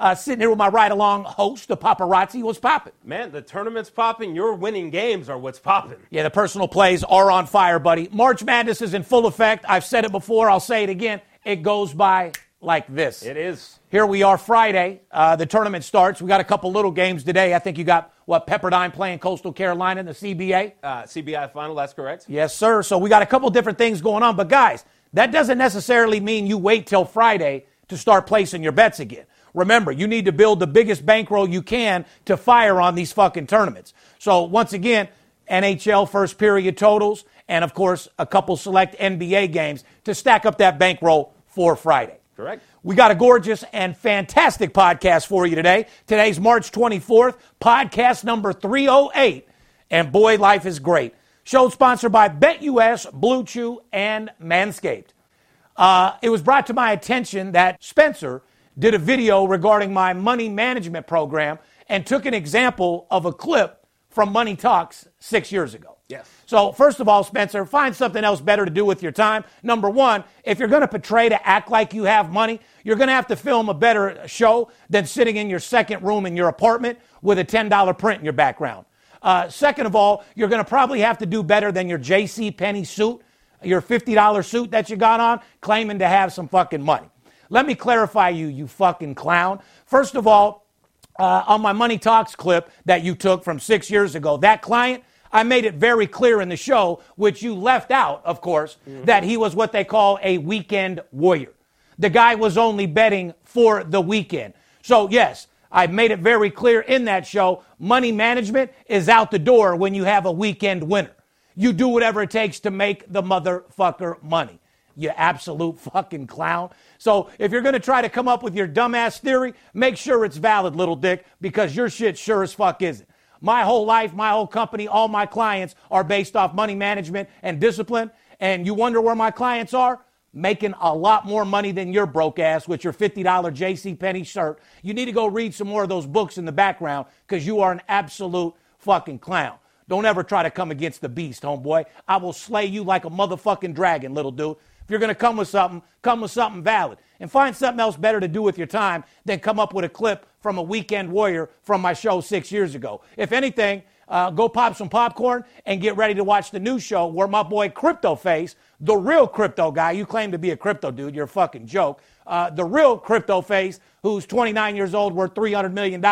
Uh, sitting here with my ride along host, the paparazzi. was popping? Man, the tournament's popping. Your winning games are what's popping. Yeah, the personal plays are on fire, buddy. March Madness is in full effect. I've said it before, I'll say it again. It goes by like this. It is. Here we are Friday. Uh, the tournament starts. We got a couple little games today. I think you got, what, Pepperdine playing Coastal Carolina in the CBA? Uh, CBI final, that's correct. Yes, sir. So we got a couple different things going on. But guys, that doesn't necessarily mean you wait till Friday to start placing your bets again. Remember, you need to build the biggest bankroll you can to fire on these fucking tournaments. So once again, NHL first period totals, and of course, a couple select NBA games to stack up that bankroll for Friday. Correct. We got a gorgeous and fantastic podcast for you today. Today's March 24th, podcast number 308. And boy, life is great. Show sponsored by BetUS, Blue Chew, and Manscaped. Uh, it was brought to my attention that Spencer did a video regarding my money management program and took an example of a clip from Money Talks six years ago. Yes. So, first of all, Spencer, find something else better to do with your time. Number one, if you're going to portray to act like you have money, you're going to have to film a better show than sitting in your second room in your apartment with a $10 print in your background. Uh, second of all, you're going to probably have to do better than your J.C. Penney suit, your $50 suit that you got on, claiming to have some fucking money. Let me clarify you, you fucking clown. First of all, uh, on my Money Talks clip that you took from six years ago, that client, I made it very clear in the show, which you left out, of course, mm-hmm. that he was what they call a weekend warrior. The guy was only betting for the weekend. So, yes, I made it very clear in that show money management is out the door when you have a weekend winner. You do whatever it takes to make the motherfucker money. You absolute fucking clown. So if you're going to try to come up with your dumbass theory, make sure it's valid, little dick, because your shit sure as fuck isn't. My whole life, my whole company, all my clients are based off money management and discipline. And you wonder where my clients are? Making a lot more money than your broke ass with your $50 J.C. Penney shirt. You need to go read some more of those books in the background because you are an absolute fucking clown. Don't ever try to come against the beast, homeboy. I will slay you like a motherfucking dragon, little dude. If you're going to come with something, come with something valid. And find something else better to do with your time than come up with a clip from a weekend warrior from my show six years ago. If anything, uh, go pop some popcorn and get ready to watch the new show where my boy Crypto Face, the real crypto guy, you claim to be a crypto dude, you're a fucking joke. Uh, the real Crypto Face, who's 29 years old, worth $300 million,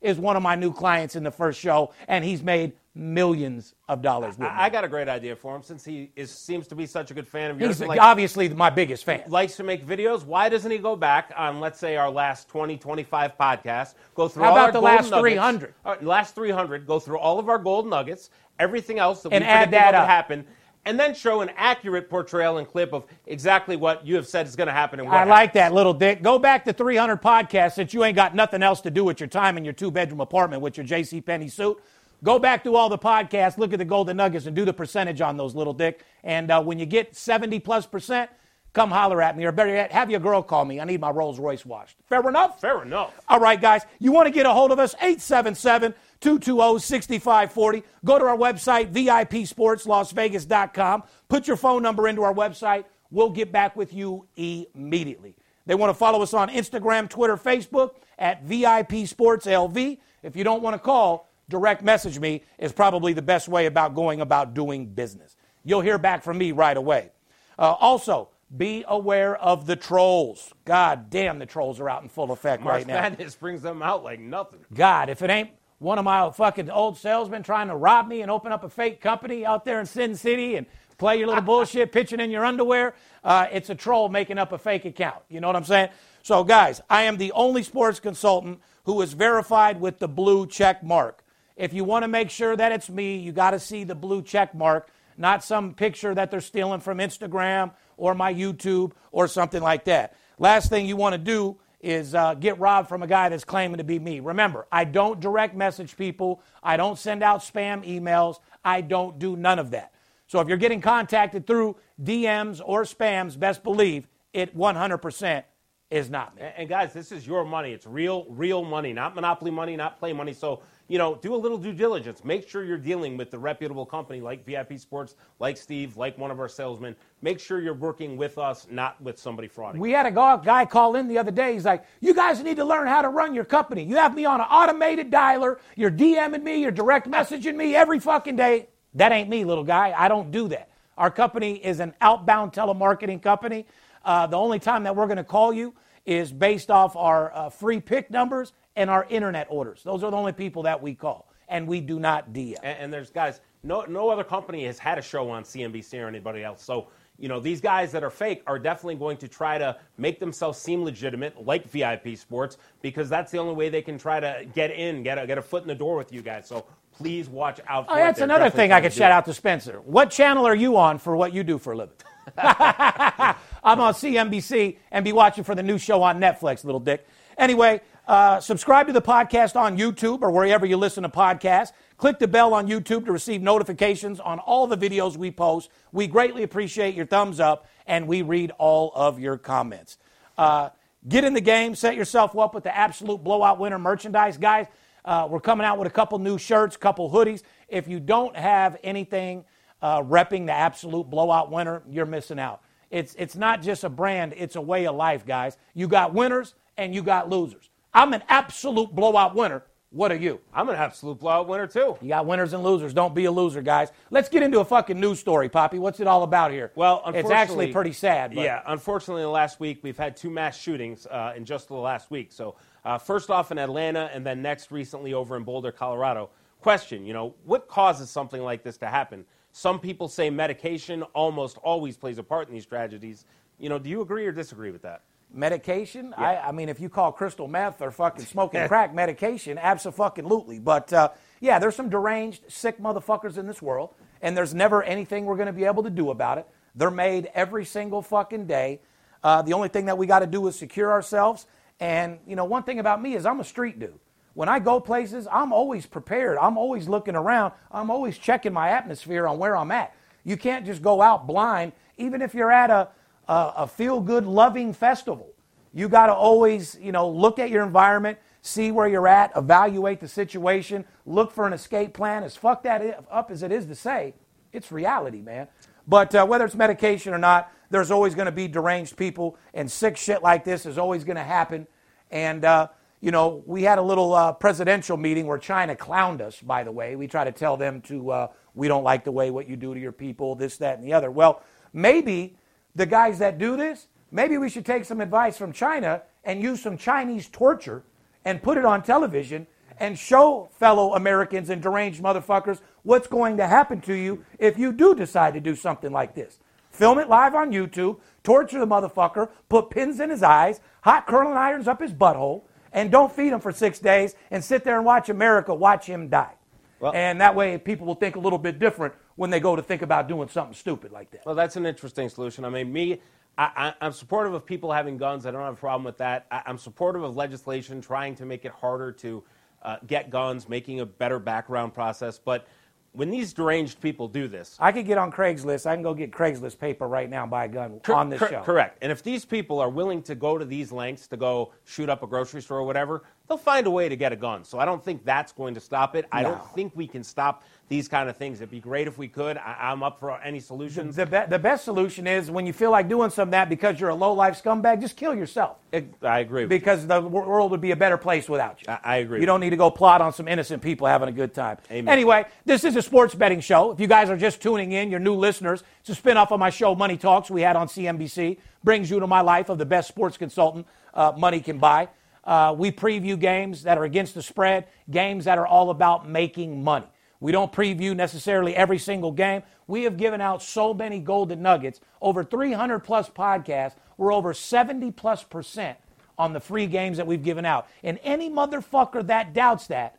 is one of my new clients in the first show, and he's made millions of dollars. I, I, got a great idea for him since he is, seems to be such a good fan of yours. He's like, obviously my biggest fan. Likes to make videos. Why doesn't he go back on, let's say, our last 20, 25 podcasts? Go through How all about our the last nuggets, 300? Uh, last 300. Go through all of our gold nuggets, everything else that we And add predicted that up. happen, and then show an accurate portrayal and clip of exactly what you have said is going to happen and what I like that little dick. Go back to 300 podcasts since you ain't got nothing else to do with your time in your two bedroom apartment with your J.C. Penney suit. Go back to all the podcasts, look at the Golden Nuggets, and do the percentage on those little dick. And uh, when you get 70 plus percent, come holler at me, or better yet, have your girl call me. I need my Rolls Royce washed. Fair enough? Fair enough. All right, guys, you want to get a hold of us? 877 220 6540. Go to our website, VIPSportsLasVegas.com. Put your phone number into our website. We'll get back with you immediately. They want to follow us on Instagram, Twitter, Facebook at VIPSportsLV. If you don't want to call, direct message me is probably the best way about going about doing business. You'll hear back from me right away. Uh, also, be aware of the trolls. God damn, the trolls are out in full effect March right now. Madness brings them out like nothing. God, if it ain't one of my fucking old salesmen trying to rob me and open up a fake company out there in Sin City and play your little bullshit, pitching in your underwear. Uh, it's a troll making up a fake account. You know what I'm saying? So, guys, I am the only sports consultant who is verified with the blue check mark. If you want to make sure that it's me, you got to see the blue check mark, not some picture that they're stealing from Instagram or my YouTube or something like that. Last thing you want to do is uh, get robbed from a guy that's claiming to be me. Remember, I don't direct message people, I don't send out spam emails, I don't do none of that. So if you're getting contacted through DMs or spams, best believe it 100% is not me. And guys, this is your money. It's real, real money, not monopoly money, not play money. So you know, do a little due diligence. Make sure you're dealing with the reputable company like VIP Sports, like Steve, like one of our salesmen. Make sure you're working with us, not with somebody frauding. We had a guy call in the other day. He's like, "You guys need to learn how to run your company. You have me on an automated dialer. You're DMing me. You're direct messaging me every fucking day. That ain't me, little guy. I don't do that. Our company is an outbound telemarketing company. Uh, the only time that we're going to call you is based off our uh, free pick numbers and our internet orders. Those are the only people that we call, and we do not DM. And, and there's guys, no, no other company has had a show on CNBC or anybody else. So you know, these guys that are fake are definitely going to try to make themselves seem legitimate, like VIP Sports, because that's the only way they can try to get in, get a, get a foot in the door with you guys. So please watch out. For oh, that's another thing I could shout out to Spencer. What channel are you on for what you do for a living? I'm on CNBC and be watching for the new show on Netflix, little dick. Anyway, uh, subscribe to the podcast on YouTube or wherever you listen to podcasts. Click the bell on YouTube to receive notifications on all the videos we post. We greatly appreciate your thumbs up and we read all of your comments. Uh, get in the game, set yourself up with the absolute blowout winner merchandise. Guys, uh, we're coming out with a couple new shirts, couple hoodies. If you don't have anything uh, repping the absolute blowout winner, you're missing out. It's, it's not just a brand, it's a way of life, guys. You got winners and you got losers. I'm an absolute blowout winner. What are you? I'm an absolute blowout winner, too. You got winners and losers. Don't be a loser, guys. Let's get into a fucking news story, Poppy. What's it all about here? Well, it's actually pretty sad. But. Yeah, unfortunately, in the last week, we've had two mass shootings uh, in just the last week. So, uh, first off in Atlanta, and then next recently over in Boulder, Colorado. Question, you know, what causes something like this to happen? Some people say medication almost always plays a part in these tragedies. You know, do you agree or disagree with that? Medication? Yeah. I, I, mean, if you call crystal meth or fucking smoking crack medication, absolutely. But uh, yeah, there's some deranged, sick motherfuckers in this world, and there's never anything we're going to be able to do about it. They're made every single fucking day. Uh, the only thing that we got to do is secure ourselves. And, you know, one thing about me is I'm a street dude. When I go places, I'm always prepared. I'm always looking around. I'm always checking my atmosphere on where I'm at. You can't just go out blind, even if you're at a, a, a feel good, loving festival. You got to always, you know, look at your environment, see where you're at, evaluate the situation, look for an escape plan. As fucked that up as it is to say, it's reality, man. But uh, whether it's medication or not, there's always going to be deranged people, and sick shit like this is always going to happen. And, uh, you know, we had a little uh, presidential meeting where China clowned us, by the way. We try to tell them to, uh, we don't like the way what you do to your people, this, that, and the other. Well, maybe the guys that do this, maybe we should take some advice from China and use some Chinese torture and put it on television and show fellow Americans and deranged motherfuckers what's going to happen to you if you do decide to do something like this. Film it live on YouTube, torture the motherfucker, put pins in his eyes, hot curling irons up his butthole, and don't feed him for six days and sit there and watch America watch him die. Well, and that way people will think a little bit different when they go to think about doing something stupid like that. Well, that's an interesting solution. I mean, me, I, am supportive of people having guns. I don't have a problem with that. I, am supportive of legislation trying to make it harder to uh, get guns, making a better background process. But when these deranged people do this, I could get on Craigslist. I can go get Craigslist paper right now and buy a gun cor- on this cor- show. Correct. And if these people are willing to go to these lengths to go shoot up a grocery store or whatever, they'll find a way to get a gun. So I don't think that's going to stop it. I don't think we can stop these kind of things. It'd be great if we could. I, am up for any solutions. The, be- the best solution is when you feel like doing some of that because you're a low life scumbag, just kill yourself. It, I agree. because you. the world would be a better place without you. I, I agree. You don't need to go plot on some innocent people having a good time. Amen. Anyway, this is a sports betting show. If you guys are just tuning in, you're new listeners. It's a spinoff of my show, Money Talks, we had on CNBC. Brings you to my life of the best sports consultant uh, money can buy. Uh, we preview games that are against the spread, games that are all about making money. We don't preview necessarily every single game. We have given out so many golden nuggets, over 300 plus podcasts. We're over 70 plus percent on the free games that we've given out. And any motherfucker that doubts that,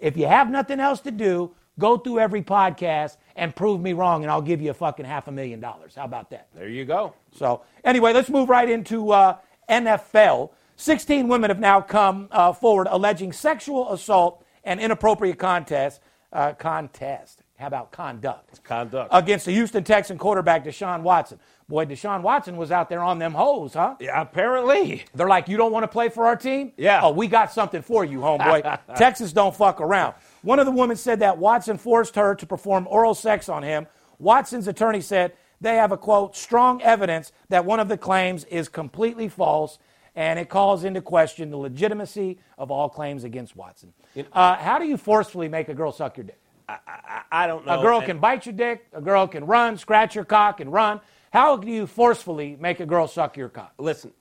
if you have nothing else to do, go through every podcast and prove me wrong, and I'll give you a fucking half a million dollars. How about that? There you go. So, anyway, let's move right into uh, NFL. 16 women have now come uh, forward alleging sexual assault and inappropriate contest. Uh, contest. How about conduct? Conduct. Against the Houston Texan quarterback Deshaun Watson. Boy, Deshaun Watson was out there on them hoes, huh? Yeah, apparently. They're like, you don't want to play for our team? Yeah. Oh, we got something for you, homeboy. Texas don't fuck around. One of the women said that Watson forced her to perform oral sex on him. Watson's attorney said they have a quote, strong evidence that one of the claims is completely false and it calls into question the legitimacy of all claims against Watson. Uh, how do you forcefully make a girl suck your dick? I, I, I don't know. A girl And- can bite your dick, a girl can run, scratch your cock, and run. How do you forcefully make a girl suck your cock? listen,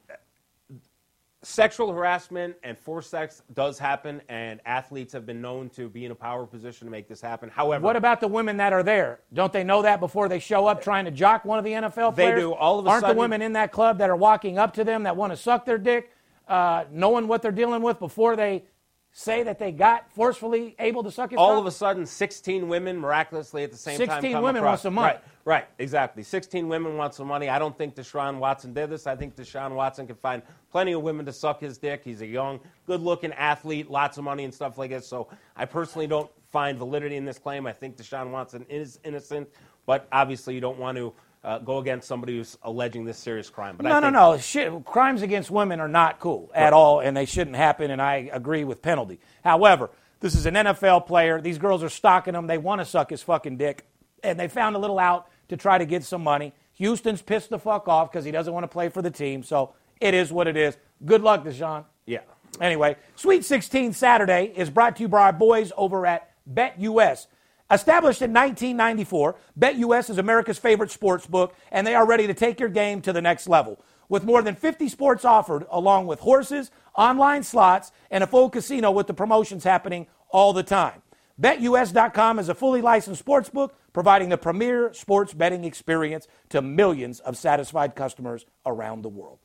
sexual harassment and forced sex does happen, and athletes have been known to be in a power position to make this happen. However, What about the women that are there? Don't they know that before they show up trying to jock one of the NFL players? They do. All of a Aren't sudden- the women in that club that are walking up to them that want to suck their dick, uh, knowing what they're dealing with before they say that they got forcefully able to suck his all of a sudden 16 women miraculously at the same time 16 women across. want some money. Right, right, exactly. 16 women want some money. I don't think Deshaun Watson did this. I think Deshaun Watson can find plenty of women to suck his dick. He's a young, good-looking athlete, lots of money and stuff like this. So I personally don't find validity in this claim. I think Deshaun Watson is innocent, but obviously you don't want to uh, go against somebody who's alleging this serious crime. But No, no, no. Shit, crimes against women are not cool at all, and they shouldn't happen. And I agree with penalty. However, this is an NFL player. These girls are stalking him. They want to suck his fucking dick, and they found a little out to try to get some money. Houston's pissed the fuck off because he doesn't want to play for the team. So it is what it is. Good luck, Deshaun. Yeah. Anyway, Sweet 16 Saturday is brought to you by our boys over at BetUS. Established in 1994, BetUS is America's favorite sports book, and they are ready to take your game to the next level. With more than 50 sports offered, along with horses, online slots, and a full casino with the promotions happening all the time. BetUS.com is a fully licensed sports book providing the premier sports betting experience to millions of satisfied customers around the world.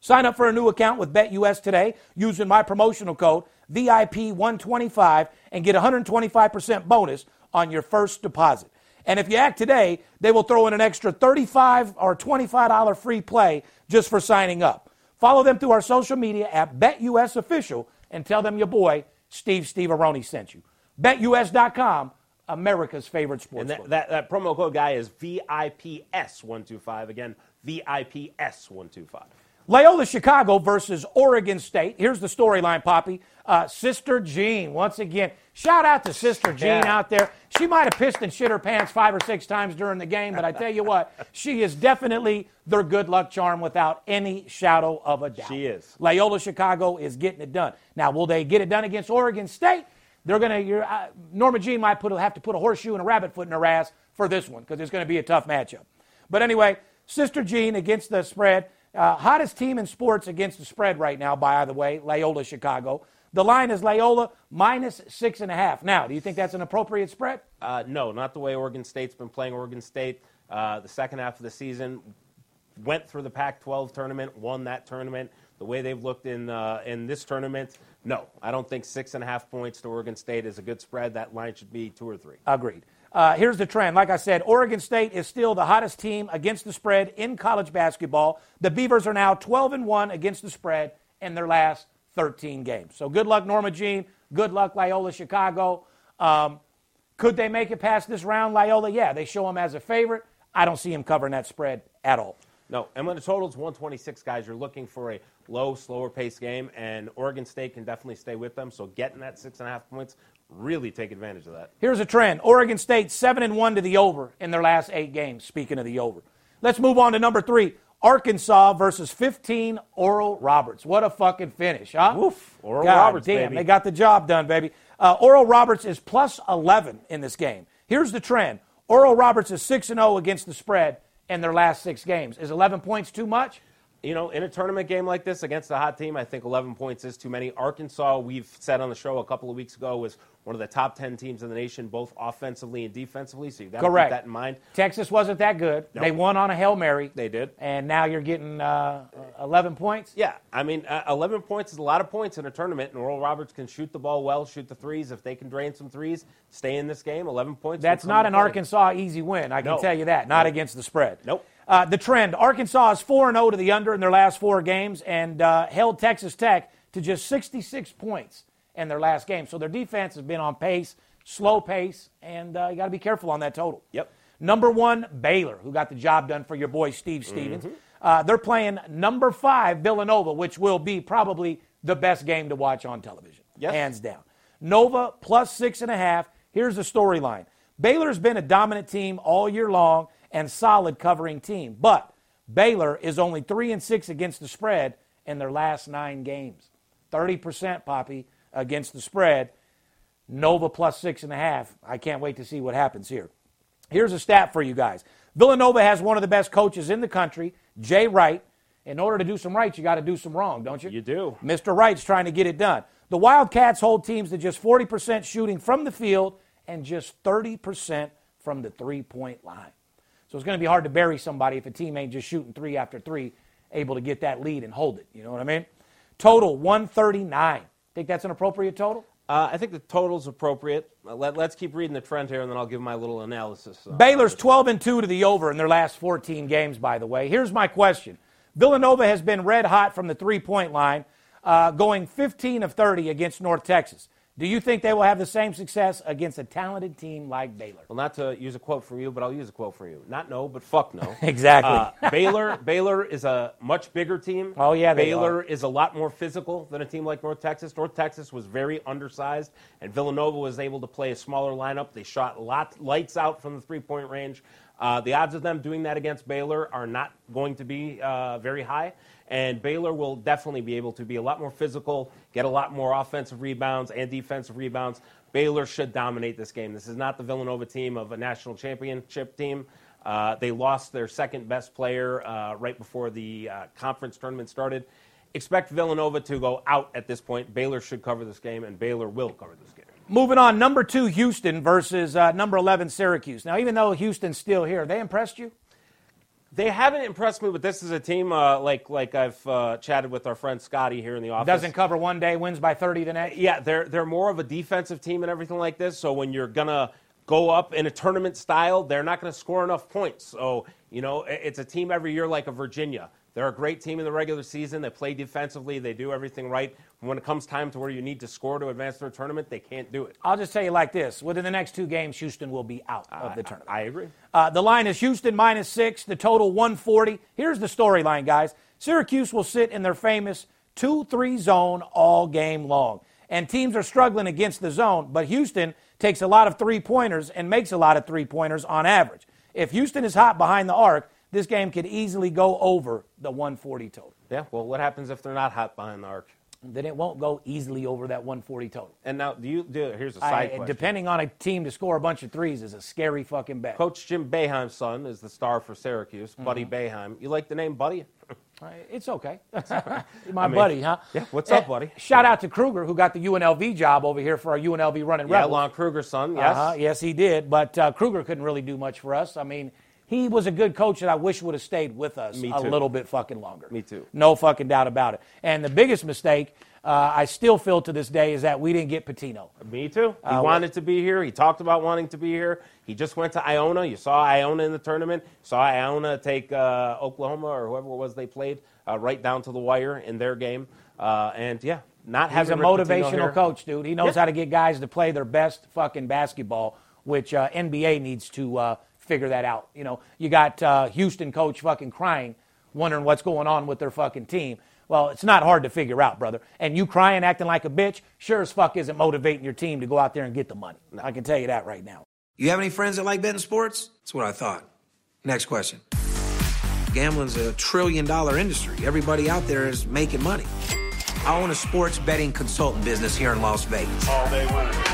Sign up for a new account with BetUS today using my promotional code VIP125 and get 125% bonus on your first deposit. And if you act today, they will throw in an extra 35 or $25 free play just for signing up. Follow them through our social media at BetUSOfficial and tell them your boy Steve Steve Aroni sent you. BetUS.com, America's favorite sports And that, that, that promo code guy is VIPS125. Again, VIPS125. Loyola Chicago versus Oregon State. Here's the storyline, Poppy. Uh, Sister Jean, once again. Shout out to Sister Jean Yeah. out there. She might have pissed and shit her pants five or six times during the game, but I tell you what, she is definitely their good luck charm without any shadow of a doubt. She is. Loyola Chicago is getting it done. Now, will they get it done against Oregon State? They're going to. Uh, Norma Jean might put, have to put a horseshoe and a rabbit foot in her ass for this one because it's going to be a tough matchup. But anyway, Sister Jean against the spread. Uh, hottest team in sports against the spread right now, by the way, Loyola Chicago. The line is Loyola minus six and a half. Now, do you think that's an appropriate spread? Uh, no, not the way Oregon State's been playing. Oregon State, uh, the second half of the season, went through the Pac-12 tournament, won that tournament. The way they've looked in uh, in this tournament, no, I don't think six and a half points to Oregon State is a good spread. That line should be two or three. Agreed. Uh, here's the trend. Like I said, Oregon State is still the hottest team against the spread in college basketball. The Beavers are now 12 and 1 against the spread in their last 13 games. So good luck, Norma Jean. Good luck, Loyola Chicago. Um, could they make it past this round, Loyola? Yeah, they show them as a favorite. I don't see them covering that spread at all. No, and when the total's 126, guys, you're looking for a low, slower pace game, and Oregon State can definitely stay with them. So getting that six and a half points, really take advantage of that. Here's a trend. Oregon State 7 and 1 to the over in their last 8 games, speaking of the over. Let's move on to number 3. Arkansas versus 15 Oral Roberts. What a fucking finish, huh? Woof. Oral God Roberts, damn, baby. they got the job done, baby. Uh, Oral Roberts is plus 11 in this game. Here's the trend. Oral Roberts is 6 and 0 against the spread in their last 6 games. Is 11 points too much? You know, in a tournament game like this against a hot team, I think 11 points is too many. Arkansas, we've said on the show a couple of weeks ago, was one of the top 10 teams in the nation, both offensively and defensively. So you've got to Correct. keep that in mind. Texas wasn't that good. Nope. They won on a Hail Mary. They did. And now you're getting uh, 11 points? Yeah, I mean, uh, 11 points is a lot of points in a tournament, and Oral Roberts can shoot the ball well, shoot the threes. If they can drain some threes, stay in this game, 11 points. That's not an. Arkansas easy win. I can No. tell you that. Not Nope. against the spread. Nope. Uh, the trend Arkansas is 4 0 to the under in their last four games and uh, held Texas Tech to just 66 points in their last game. So their defense has been on pace, slow pace, and uh, you got to be careful on that total. Yep. Number one, Baylor, who got the job done for your boy Steve Stevens. Mm-hmm. Uh, they're playing number five, Villanova, which will be probably the best game to watch on television, Yes. hands down. Nova plus six and a half. Here's the storyline Baylor's been a dominant team all year long and solid covering team, but Baylor is only three and six against the spread in their last nine games. 30%, Poppy, against the spread. Nova plus six and a half. I can't wait to see what happens here. Here's a stat for you guys Villanova has one of the best coaches in the country, Jay Wright. In order to do some right, you got to do some wrong, don't you? You do. Mr. Wright's trying to get it done. The Wildcats hold teams to just 40% shooting from the field and just 30% from the three point line. So it's going to be hard to bury somebody if a team ain't just shooting three after three, able to get that lead and hold it. You know what I mean? Total 139. Think that's an appropriate total? Uh, I think the total's appropriate. Uh, let, us keep reading the trend here, and then I'll give my little analysis. uh, Baylor's 12 and 2 to the over in their last 14 games, by the way. Here's my question Villanova has been red hot from the three point line, uh, going 15 of 30 against North Texas. Do you think they will have the same success against a talented team like Baylor? Well, not to use a quote for you, but I'll use a quote for you. Not no, but fuck no. Exactly. Uh, Baylor, Baylor is a much bigger team. Oh, yeah, Baylor is a lot more physical than a team like North Texas. North Texas was very undersized, and Villanova was able to play a smaller lineup. They shot lot lights out from the three-point range. Uh, the odds of them doing that against Baylor are not going to be uh, very high. And Baylor will definitely be able to be a lot more physical, get a lot more offensive rebounds and defensive rebounds. Baylor should dominate this game. This is not the Villanova team of a national championship team. Uh, they lost their second best player uh, right before the uh, conference tournament started. Expect Villanova to go out at this point. Baylor should cover this game, and Baylor will cover this game. Moving on, number two, Houston versus uh, number 11, Syracuse. Now, even though Houston's still here, they impressed you? They haven't impressed me, but this is a team uh, like like I've uh, chatted with our friend Scotty here in the office. Doesn't cover one day, wins by 30 the next? Yeah, they're they're more of a defensive team and everything like this. So when you're gonna go up in a tournament style, they're not gonna score enough points. So you know, it's a team every year like a Virginia. They're a great team in the regular season. They play defensively. They do everything right. When it comes time to where you need to score to advance to a tournament, they can't do it. I'll just tell you like this within the next two games, Houston will be out of the tournament. I agree. Uh, the line is Houston minus six, the total 140. Here's the storyline, guys. Syracuse will sit in their famous 2 3 zone all game long. And teams are struggling against the zone, but Houston takes a lot of three pointers and makes a lot of three pointers on average. If Houston is hot behind the arc, this game could easily go over the 140 total. Yeah. Well, what happens if they're not hot behind the arc? Then it won't go easily over that 140 total. And now, do you do? Here's a I- side question. depending on a team to score a bunch of threes is a scary fucking bet. Coach Jim Boeheim's son is the star for Syracuse, Mm-hmm. Buddy Boeheim. You like the name Buddy? It's okay. My mean, buddy, huh? yeah, what's up, Eh, buddy? Shout out to Kruger, who got the UNLV job over here for our UNLV running Yeah, Rebels. Lon Kruger's son. Yes. Uh-huh, yes, he did. But uh, Kruger couldn't really do much for us. I mean, he was a good coach that I wish would have stayed with us Me a too. little bit fucking longer. Me too. No fucking doubt about it. And the biggest mistake uh, I still feel to this day is that we didn't get Pitino. Me too. He Uh, wanted to be here. He talked about wanting to be here. He just went to Iona. You saw Iona in the tournament. Saw Iona take uh, Oklahoma or whoever it was they played uh, right down to the wire in their game. Uh, and yeah, not He's a having Pitino motivational coach, dude. He knows Yeah. how to get guys to play their best fucking basketball, which uh, NBA needs to uh, figure that out. You know, you got uh, Houston coach fucking crying, wondering what's going on with their fucking team. Well, it's not hard to figure out, brother. And you crying, acting like a bitch, sure as fuck isn't motivating your team to go out there and get the money. I can tell you that right now. You have any friends that like betting sports? That's what I thought. Next question. Gambling's a trillion dollar industry. Everybody out there is making money. I own a sports betting consultant business here in Las Vegas. All day winning.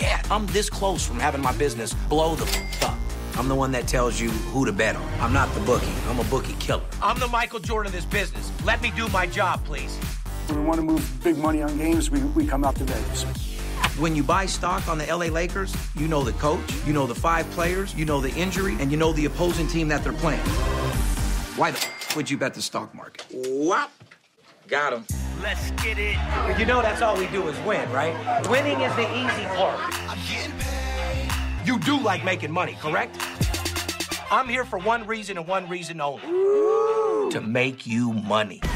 Yeah, I'm this close from having my business blow the f- up. I'm the one that tells you who to bet on. I'm not the bookie. I'm a bookie killer. I'm the Michael Jordan of this business. Let me do my job, please. When we want to move big money on games, we, we come out to Vegas. When you buy stock on the LA Lakers, you know the coach, you know the five players, you know the injury, and you know the opposing team that they're playing. Why the f- would you bet the stock market? Whop. Got him. Let's get it. You know that's all we do is win, right? Winning is the easy part. You do like making money, correct? I'm here for one reason and one reason only. To make you money.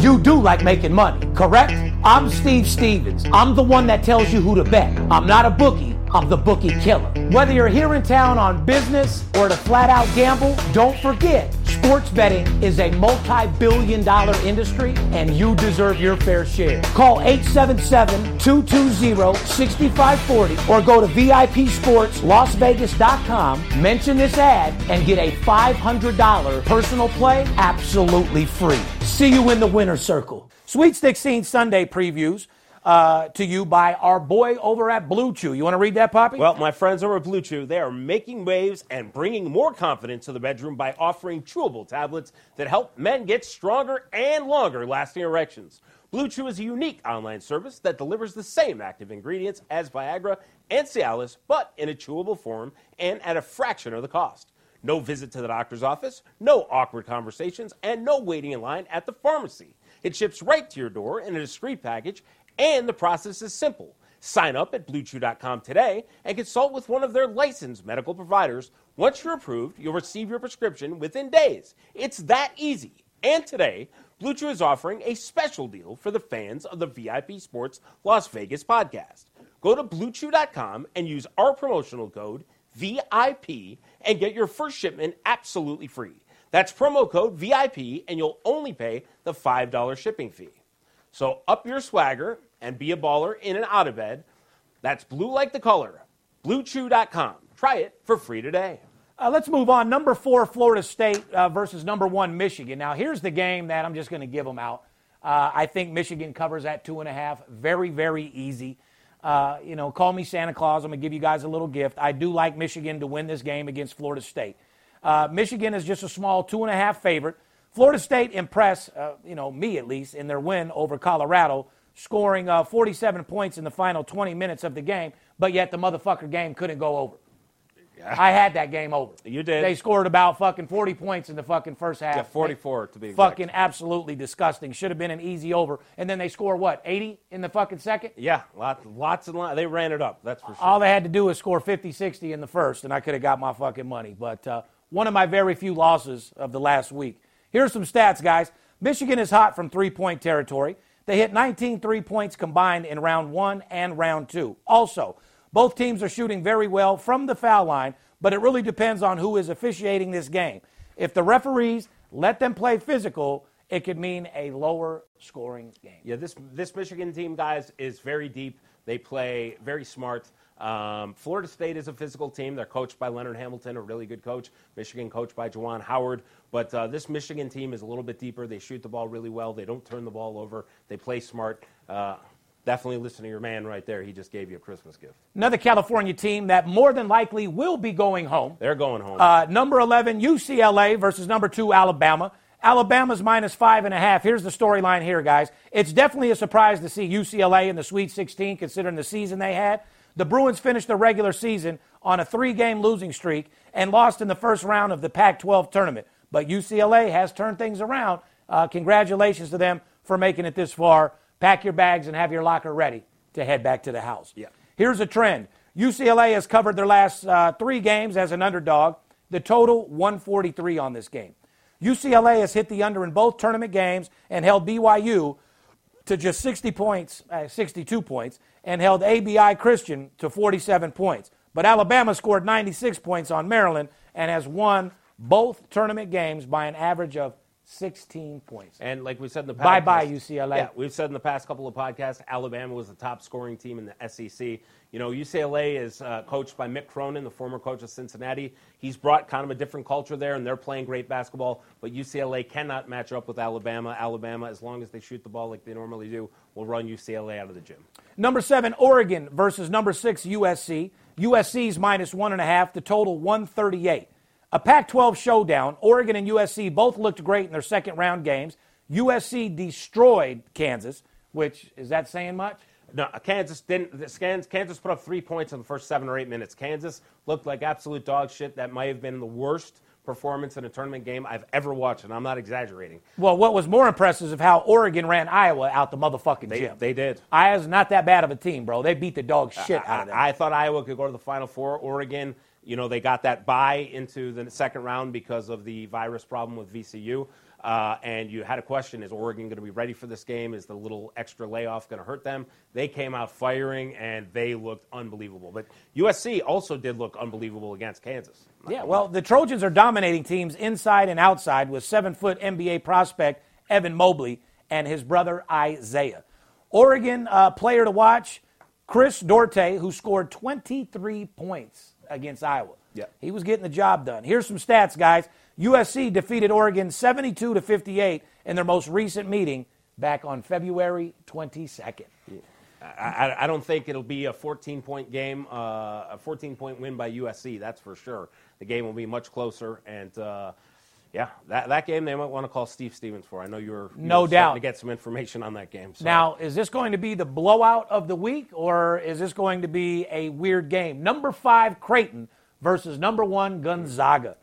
You do like making money, correct? I'm Steve Stevens. I'm the one that tells you who to bet. I'm not a bookie. I'm the bookie killer. Whether you're here in town on business or to flat out gamble, don't forget, sports betting is a multi-billion dollar industry and you deserve your fair share. Call 877-220-6540 or go to VIPSportsLasVegas.com, mention this ad and get a $500 personal play absolutely free. See you in the winner's circle. Sweet 16 Sunday previews uh, to you by our boy over at Blue Chew. You want to read that, Poppy? Well, my friends over at Blue Chew, they are making waves and bringing more confidence to the bedroom by offering chewable tablets that help men get stronger and longer lasting erections. Blue Chew is a unique online service that delivers the same active ingredients as Viagra and Cialis, but in a chewable form and at a fraction of the cost. No visit to the doctor's office, no awkward conversations, and no waiting in line at the pharmacy. It ships right to your door in a discreet package, and the process is simple. Sign up at BlueChew.com today and consult with one of their licensed medical providers. Once you're approved, you'll receive your prescription within days. It's that easy. And today, Blue Chew is offering a special deal for the fans of the VIP Sports Las Vegas podcast. Go to BlueChew.com and use our promotional code VIP and get your first shipment absolutely free. That's promo code VIP, and you'll only pay the $5 shipping fee. So up your swagger and be a baller in and out of bed. That's blue like the color. BlueChew.com. Try it for free today. Uh, let's move on. Number four, Florida State uh, versus number one, Michigan. Now, here's the game that I'm just going to give them out. Uh, I think Michigan covers at two and a half. Very, very easy. Uh, you know, call me Santa Claus. I'm going to give you guys a little gift. I do like Michigan to win this game against Florida State. Uh, Michigan is just a small two and a half favorite. Florida State impressed, uh, you know, me at least, in their win over Colorado, scoring 47 points in the final 20 minutes of the game, but yet the motherfucker game couldn't go over. I had that game over. You did. They scored about fucking 40 points in the fucking first half. Yeah, 44 to be exact. Fucking absolutely disgusting. Should have been an easy over. And then they score what, 80 in the fucking second? Yeah, lots, lots and lots. They ran it up, that's for sure. All they had to do was score 50, 60 in the first, and I could have got my fucking money. But uh, one of my very few losses of the last week. Here's some stats, guys. Michigan is hot from three point territory. They hit 19 three points combined in round one and round two. Also, both teams are shooting very well from the foul line, but it really depends on who is officiating this game. If the referees let them play physical, it could mean a lower scoring game. Yeah, this this Michigan team, guys, is very deep. They play very smart. Um, Florida State is a physical team. They're coached by Leonard Hamilton, a really good coach. Michigan coached by Juwan Howard. But uh, this Michigan team is a little bit deeper. They shoot the ball really well. They don't turn the ball over. They play smart. Uh, definitely listen to your man right there. He just gave you a Christmas gift. Another California team that more than likely will be going home. They're going home. Uh, number 11, UCLA versus number 2, Alabama. Alabama's minus five and a half. Here's the storyline here, guys. It's definitely a surprise to see UCLA in the Sweet 16, considering the season they had. The Bruins finished the regular season on a three game losing streak and lost in the first round of the Pac 12 tournament. But UCLA has turned things around. Uh, congratulations to them for making it this far. Pack your bags and have your locker ready to head back to the house. Yeah. Here's a trend UCLA has covered their last uh, three games as an underdog. The total 143 on this game. UCLA has hit the under in both tournament games and held BYU to just 60 points, uh, 62 points, and held ABI Christian to 47 points. But Alabama scored 96 points on Maryland and has won both tournament games by an average of 16 points. And like we said in the past, Bye-bye, UCLA. Yeah, we've said in the past couple of podcasts, Alabama was the top scoring team in the SEC. You know, UCLA is uh, coached by Mick Cronin, the former coach of Cincinnati. He's brought kind of a different culture there, and they're playing great basketball. But UCLA cannot match up with Alabama. Alabama, as long as they shoot the ball like they normally do, will run UCLA out of the gym. Number seven, Oregon versus number six, USC. USC's minus one and a half, the total 138. A Pac 12 showdown. Oregon and USC both looked great in their second round games. USC destroyed Kansas, which is that saying much? No, Kansas didn't. Kansas put up three points in the first seven or eight minutes. Kansas looked like absolute dog shit. That might have been the worst performance in a tournament game I've ever watched, and I'm not exaggerating. Well, what was more impressive is how Oregon ran Iowa out the motherfucking they, gym. They did. Iowa's not that bad of a team, bro. They beat the dog shit I, out of them. I, I thought Iowa could go to the Final Four. Oregon, you know, they got that bye into the second round because of the virus problem with VCU. Uh, and you had a question is Oregon going to be ready for this game? Is the little extra layoff going to hurt them? They came out firing and they looked unbelievable. But USC also did look unbelievable against Kansas. Yeah, well, the Trojans are dominating teams inside and outside with seven foot NBA prospect Evan Mobley and his brother Isaiah. Oregon uh, player to watch, Chris Duarte, who scored 23 points against Iowa. Yeah. He was getting the job done. Here's some stats, guys. USC defeated Oregon 72 to 58 in their most recent meeting back on February 22nd. I, I, don't think it'll be a 14 point game, uh, a 14 point win by USC, that's for sure. The game will be much closer. And uh, yeah, that, that game they might want to call Steve Stevens for. I know you're, you're no doubt to get some information on that game. So. Now, is this going to be the blowout of the week, or is this going to be a weird game? Number five, Creighton versus number one, Gonzaga.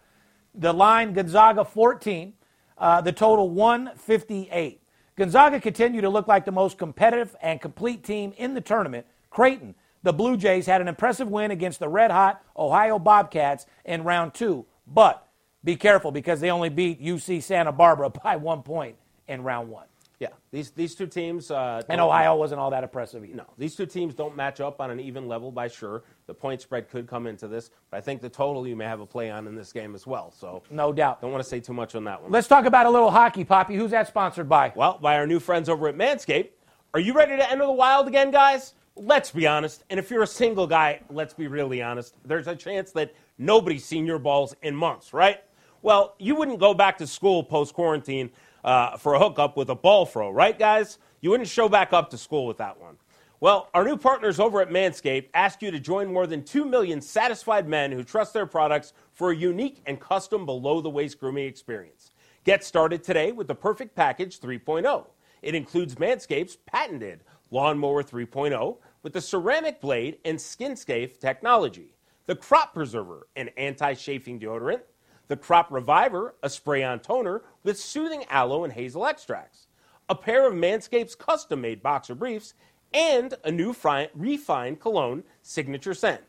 The line, Gonzaga 14, uh, the total 158. Gonzaga continued to look like the most competitive and complete team in the tournament. Creighton, the Blue Jays, had an impressive win against the red hot Ohio Bobcats in round two. But be careful because they only beat UC Santa Barbara by one point in round one. Yeah, these these two teams. Uh, and Ohio wasn't all that impressive either. No, these two teams don't match up on an even level by sure. The point spread could come into this, but I think the total you may have a play on in this game as well. So no doubt. Don't want to say too much on that one. Let's talk about a little hockey, Poppy. Who's that sponsored by? Well, by our new friends over at Manscaped. Are you ready to enter the wild again, guys? Let's be honest. And if you're a single guy, let's be really honest. There's a chance that nobody's seen your balls in months, right? Well, you wouldn't go back to school post quarantine uh, for a hookup with a ball throw, right, guys? You wouldn't show back up to school with that one. Well, our new partners over at Manscaped ask you to join more than 2 million satisfied men who trust their products for a unique and custom below the waist grooming experience. Get started today with the Perfect Package 3.0. It includes Manscaped's patented Lawnmower 3.0 with the ceramic blade and skin technology, the Crop Preserver, an anti chafing deodorant, the Crop Reviver, a spray on toner with soothing aloe and hazel extracts, a pair of Manscaped's custom made boxer briefs, and a new refined cologne signature scent.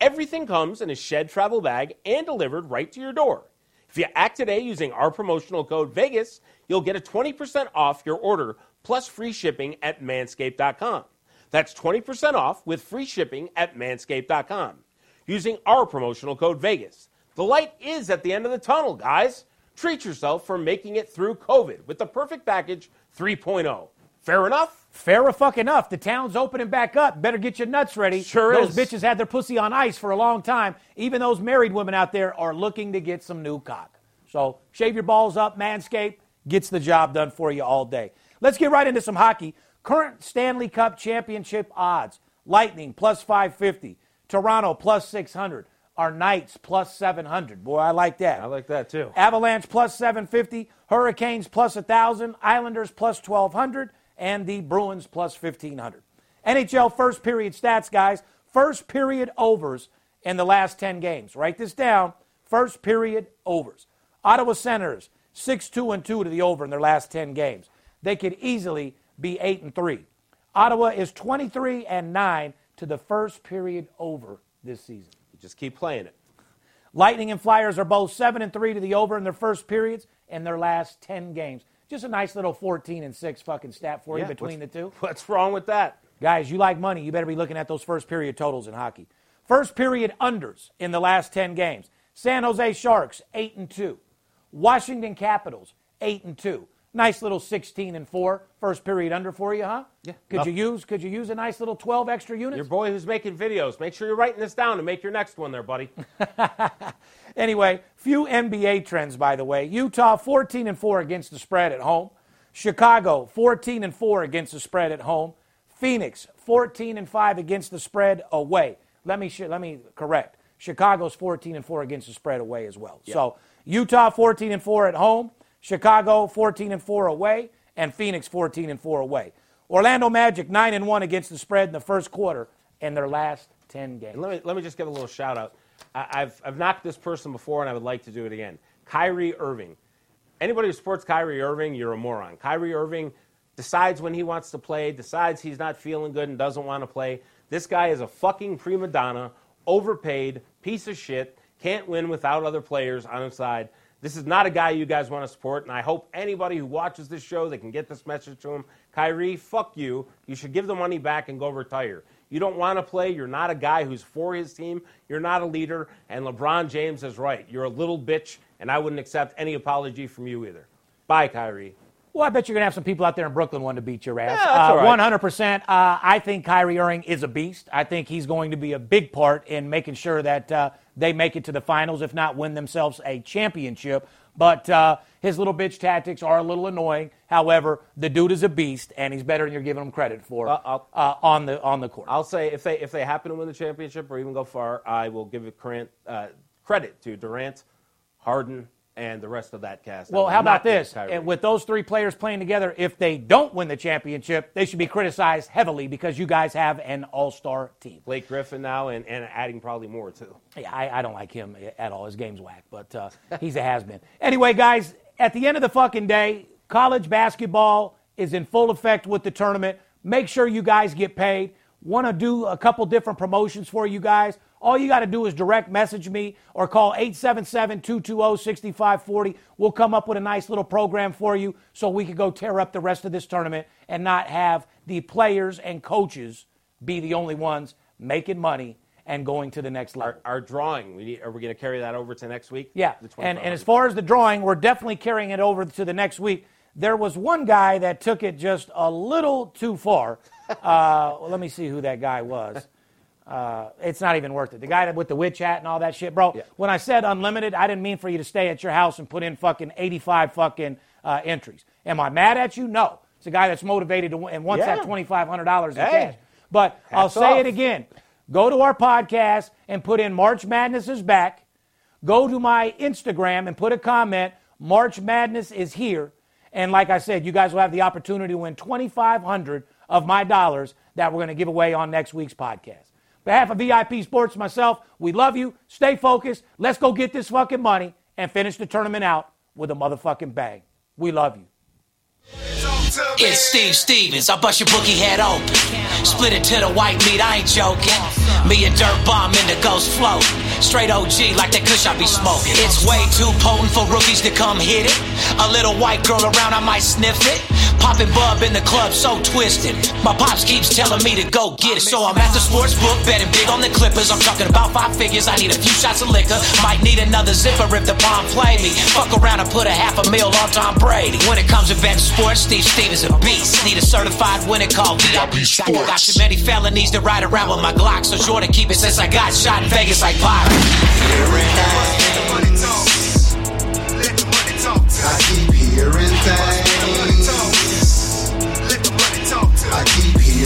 Everything comes in a shed travel bag and delivered right to your door. If you act today using our promotional code VEGAS, you'll get a 20% off your order plus free shipping at manscaped.com. That's 20% off with free shipping at manscaped.com using our promotional code VEGAS. The light is at the end of the tunnel, guys. Treat yourself for making it through COVID with the perfect package 3.0. Fair enough? Fair fuck enough. The town's opening back up. Better get your nuts ready. Sure those is. bitches had their pussy on ice for a long time. Even those married women out there are looking to get some new cock. So shave your balls up. Manscaped gets the job done for you all day. Let's get right into some hockey. Current Stanley Cup championship odds Lightning plus 550, Toronto plus 600. Our Knights plus 700. Boy, I like that. I like that too. Avalanche plus 750, Hurricanes plus 1,000, Islanders plus 1,200, and the Bruins plus 1,500. NHL first period stats, guys. First period overs in the last 10 games. Write this down. First period overs. Ottawa Senators, 6 2 and 2 to the over in their last 10 games. They could easily be 8 and 3. Ottawa is 23 and 9 to the first period over this season. You just keep playing it. Lightning and Flyers are both 7 and 3 to the over in their first periods in their last 10 games. Just a nice little 14 and 6 fucking stat for you Yeah, between the two. What's wrong with that? Guys, you like money, you better be looking at those first period totals in hockey. First period unders in the last 10 games. San Jose Sharks 8 and 2. Washington Capitals 8 and 2. Nice little 16 and four first period under for you, huh? Yeah. Could Nothing. you use Could you use a nice little 12 extra units? Your boy who's making videos, make sure you're writing this down to make your next one there, buddy. Anyway, few NBA trends, by the way. Utah 14 and 4 against the spread at home. Chicago 14 and 4 against the spread at home. Phoenix 14 and 5 against the spread away. Let me sh- let me correct. Chicago's 14 and 4 against the spread away as well. So Utah 14 and 4 at home, Chicago 14 and 4 away, and Phoenix 14 and 4 away. Orlando Magic 9 and 1 against the spread in the first quarter in their last 10 games. Let me let me just give a little shout out. I, I've I've knocked this person before, and I would like to do it again. Kyrie Irving. Anybody who supports Kyrie Irving, you're a moron. Kyrie Irving decides when he wants to play, decides he's not feeling good and doesn't want to play. This guy is a fucking prima donna, overpaid piece of shit. Can't win without other players on his side. This is not a guy you guys want to support, and I hope anybody who watches this show that can get this message to him. Kyrie, fuck you. You should give the money back and go retire. You don't want to play. You're not a guy who's for his team. You're not a leader. And LeBron James is right. You're a little bitch, and I wouldn't accept any apology from you either. Bye, Kyrie. Well, I bet you're going to have some people out there in Brooklyn wanting to beat your ass. Yeah, that's all uh, right. 100%. Uh, I think Kyrie Irving is a beast. I think he's going to be a big part in making sure that uh, they make it to the finals, if not win themselves a championship. But uh, his little bitch tactics are a little annoying. However, the dude is a beast, and he's better than you're giving him credit for Uh, uh, on the on the court. I'll say if they if they happen to win the championship or even go far, I will give it credit, uh, credit to Durant, Harden, and the rest of that cast. Well, how about this? And with those three players playing together, if they don't win the championship, they should be criticized heavily because you guys have an all-star team. Blake Griffin now and, and adding probably more too. Yeah, I, I don't like him at all. His game's whack, but uh, he's a has-been. Anyway, guys, at the end of the fucking day, college basketball is in full effect with the tournament. Make sure you guys get paid. Want to do a couple different promotions for you guys? All you got to do is direct message me or call 877-220-6540. We'll come up with a nice little program for you so we can go tear up the rest of this tournament and not have the players and coaches be the only ones making money and going to the next level. Our, our drawing, we need, are we going to carry that over to next week? Yeah, and, and as far as the drawing, we're definitely carrying it over to the next week. There was one guy that took it just a little too far. Uh, well, let me see who that guy was. Uh, it's not even worth it. The guy that with the witch hat and all that shit, bro. Yeah. When I said unlimited, I didn't mean for you to stay at your house and put in fucking 85 fucking uh, entries. Am I mad at you? No. It's a guy that's motivated to win and wants Yeah. that $2,500 in Hey. cash. But I'll say off. it again. Go to our podcast and put in March Madness is back go to my Instagram and put a comment. March Madness is here. And like I said, you guys will have the opportunity to win 2,500 of my dollars that we're going to give away on next week's podcast. Behalf of VIP Sports, myself, we love you. Stay focused. Let's go get this fucking money and finish the tournament out with a motherfucking bang. We love you. It's Steve Stevens. I bust your bookie head open. Split it to the white meat. I ain't joking. Me and Dirt Bomb in the ghost float. Straight OG like that kush I be smoking. It's way too potent for rookies to come hit it. A little white girl around, I might sniff it. Popping bub in the club, so twisted. My pops keeps telling me to go get it. So I'm at the sports book, betting big on the Clippers. I'm talking about five figures. I need a few shots of liquor. Might need another zipper if the bomb play me. Fuck around and put a half a mil on Tom Brady. When it comes to betting sports, Steve Stevens a beast. Need a certified winner called VIP Sports. Got too many felonies to ride around with my Glock, so sure to keep it since I got shot in Vegas like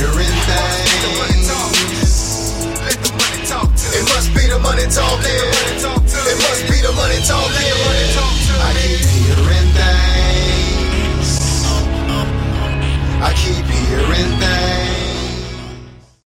hearing things. It must be the money talking. It must be the money talking. I keep hearing things. I keep hearing things.